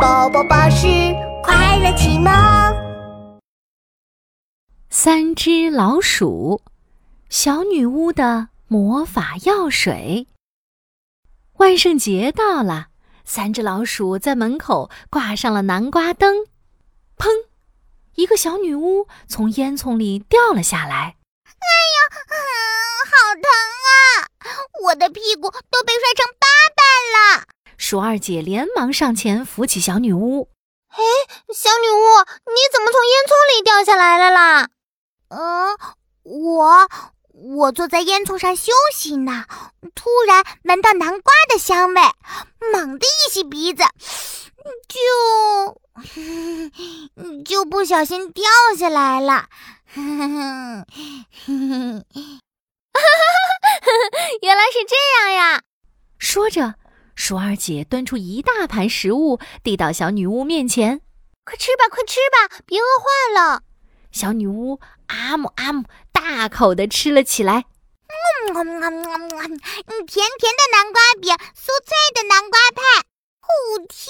宝宝巴士快乐启蒙。三只老鼠，小女巫的魔法药水。万圣节到了，三只老鼠在门口挂上了南瓜灯。砰！一个小女巫从烟囱里掉了下来。哎呀，好疼啊！我的屁股都被摔成八瓣了。鼠二姐连忙上前扶起小女巫。哎，小女巫，你怎么从烟囱里掉下来了啦？嗯，我我坐在烟囱上休息呢，突然闻到南瓜的香味，猛地一吸鼻子，就就不小心掉下来了。原来是这样呀！说着，鼠二姐端出一大盘食物，递到小女巫面前：“快吃吧，快吃吧，别饿坏了。”小女巫阿姆阿姆大口的吃了起来，嗯嗯嗯嗯嗯，甜甜的南瓜饼，酥脆的南瓜派，哦天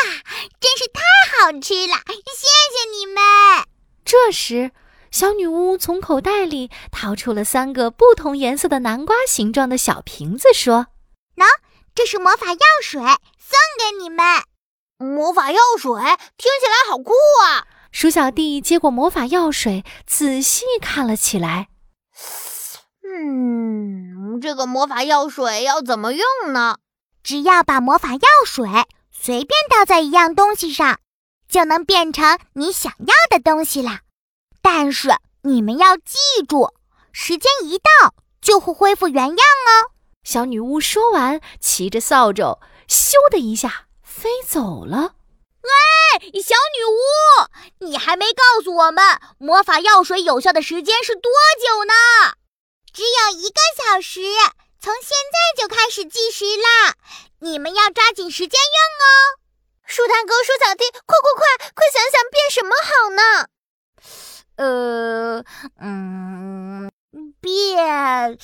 哪，真是太好吃了！谢谢你们。这时，小女巫从口袋里掏出了三个不同颜色的南瓜形状的小瓶子，说：“喏，这是魔法药水，送给你们。魔法药水听起来好酷啊！”鼠小弟接过魔法药水，仔细看了起来。嗯，这个魔法药水要怎么用呢？只要把魔法药水随便倒在一样东西上，就能变成你想要的东西啦。但是你们要记住，时间一到就会恢复原样哦。小女巫说完，骑着扫帚，咻的一下飞走了。喂，小女巫，你还没告诉我们魔法药水有效的时间是多久呢？只有一个小时，从现在就开始计时啦！你们要抓紧时间用哦。树大哥、树小弟，快快快，快想想变什么好呢？呃，嗯，变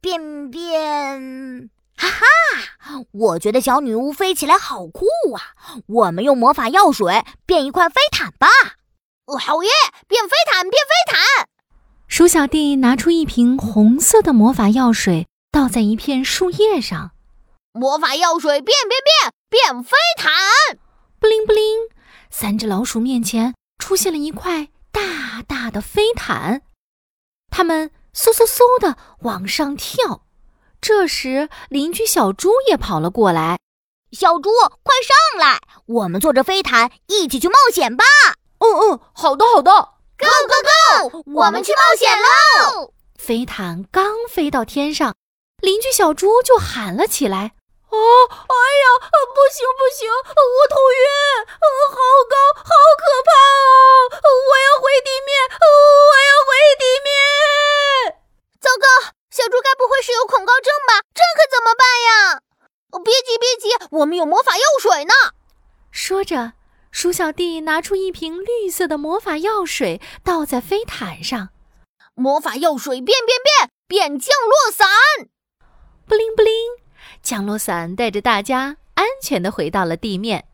变变。哈哈，我觉得小女巫飞起来好酷啊！我们用魔法药水变一块飞毯吧！好耶，变飞毯，变飞毯！鼠小弟拿出一瓶红色的魔法药水，倒在一片树叶上。魔法药水变变变，变飞毯！布灵布灵，三只老鼠面前出现了一块大大的飞毯，它们嗖嗖嗖的往上跳。这时，邻居小猪也跑了过来。小猪，快上来，我们坐着飞毯一起去冒险吧！嗯嗯，好的好的，Go Go Go，我们去冒险喽！飞毯刚飞到天上，邻居小猪就喊了起来：“哦，哎呀，不行不行，我头晕，好高，好可怕啊！我要回地面，我要回地面！糟糕！”小猪该不会是有恐高症吧？这可怎么办呀？哦，别急别急，我们有魔法药水呢。说着，鼠小弟拿出一瓶绿色的魔法药水，倒在飞毯上。魔法药水变变变，变降落伞！布灵布灵，降落伞带着大家安全的回到了地面。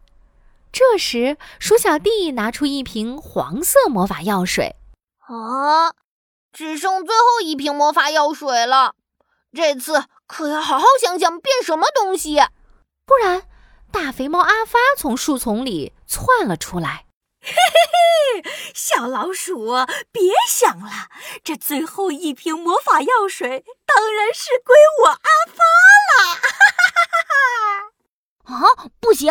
这时，鼠小弟拿出一瓶黄色魔法药水。啊！只剩最后一瓶魔法药水了，这次可要好好想想变什么东西，不然大肥猫阿发从树丛里窜了出来。嘿嘿嘿，小老鼠，别想了，这最后一瓶魔法药水当然是归我阿发了。哈哈哈哈哈！啊，不行，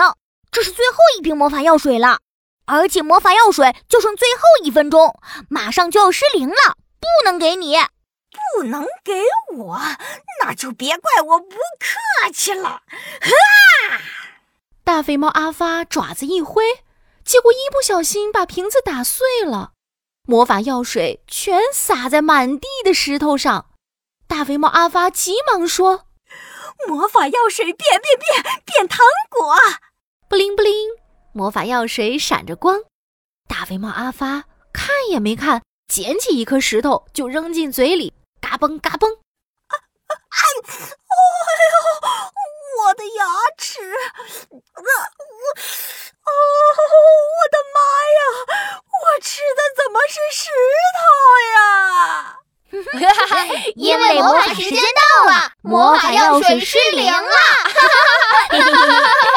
这是最后一瓶魔法药水了，而且魔法药水就剩最后一分钟，马上就要失灵了。不能给你，不能给我，那就别怪我不客气了。啊！大肥猫阿发爪子一挥，结果一不小心把瓶子打碎了，魔法药水全洒在满地的石头上。大肥猫阿发急忙说：“魔法药水变变变变糖果！”布灵布灵，魔法药水闪着光。大肥猫阿发看也没看。捡起一颗石头就扔进嘴里，嘎嘣嘎嘣！啊啊！哎呦，我的牙齿！啊我哦，我的妈呀！我吃的怎么是石头呀？哈哈哈！因为魔法时间到了，魔法药水失灵了。哈哈哈哈！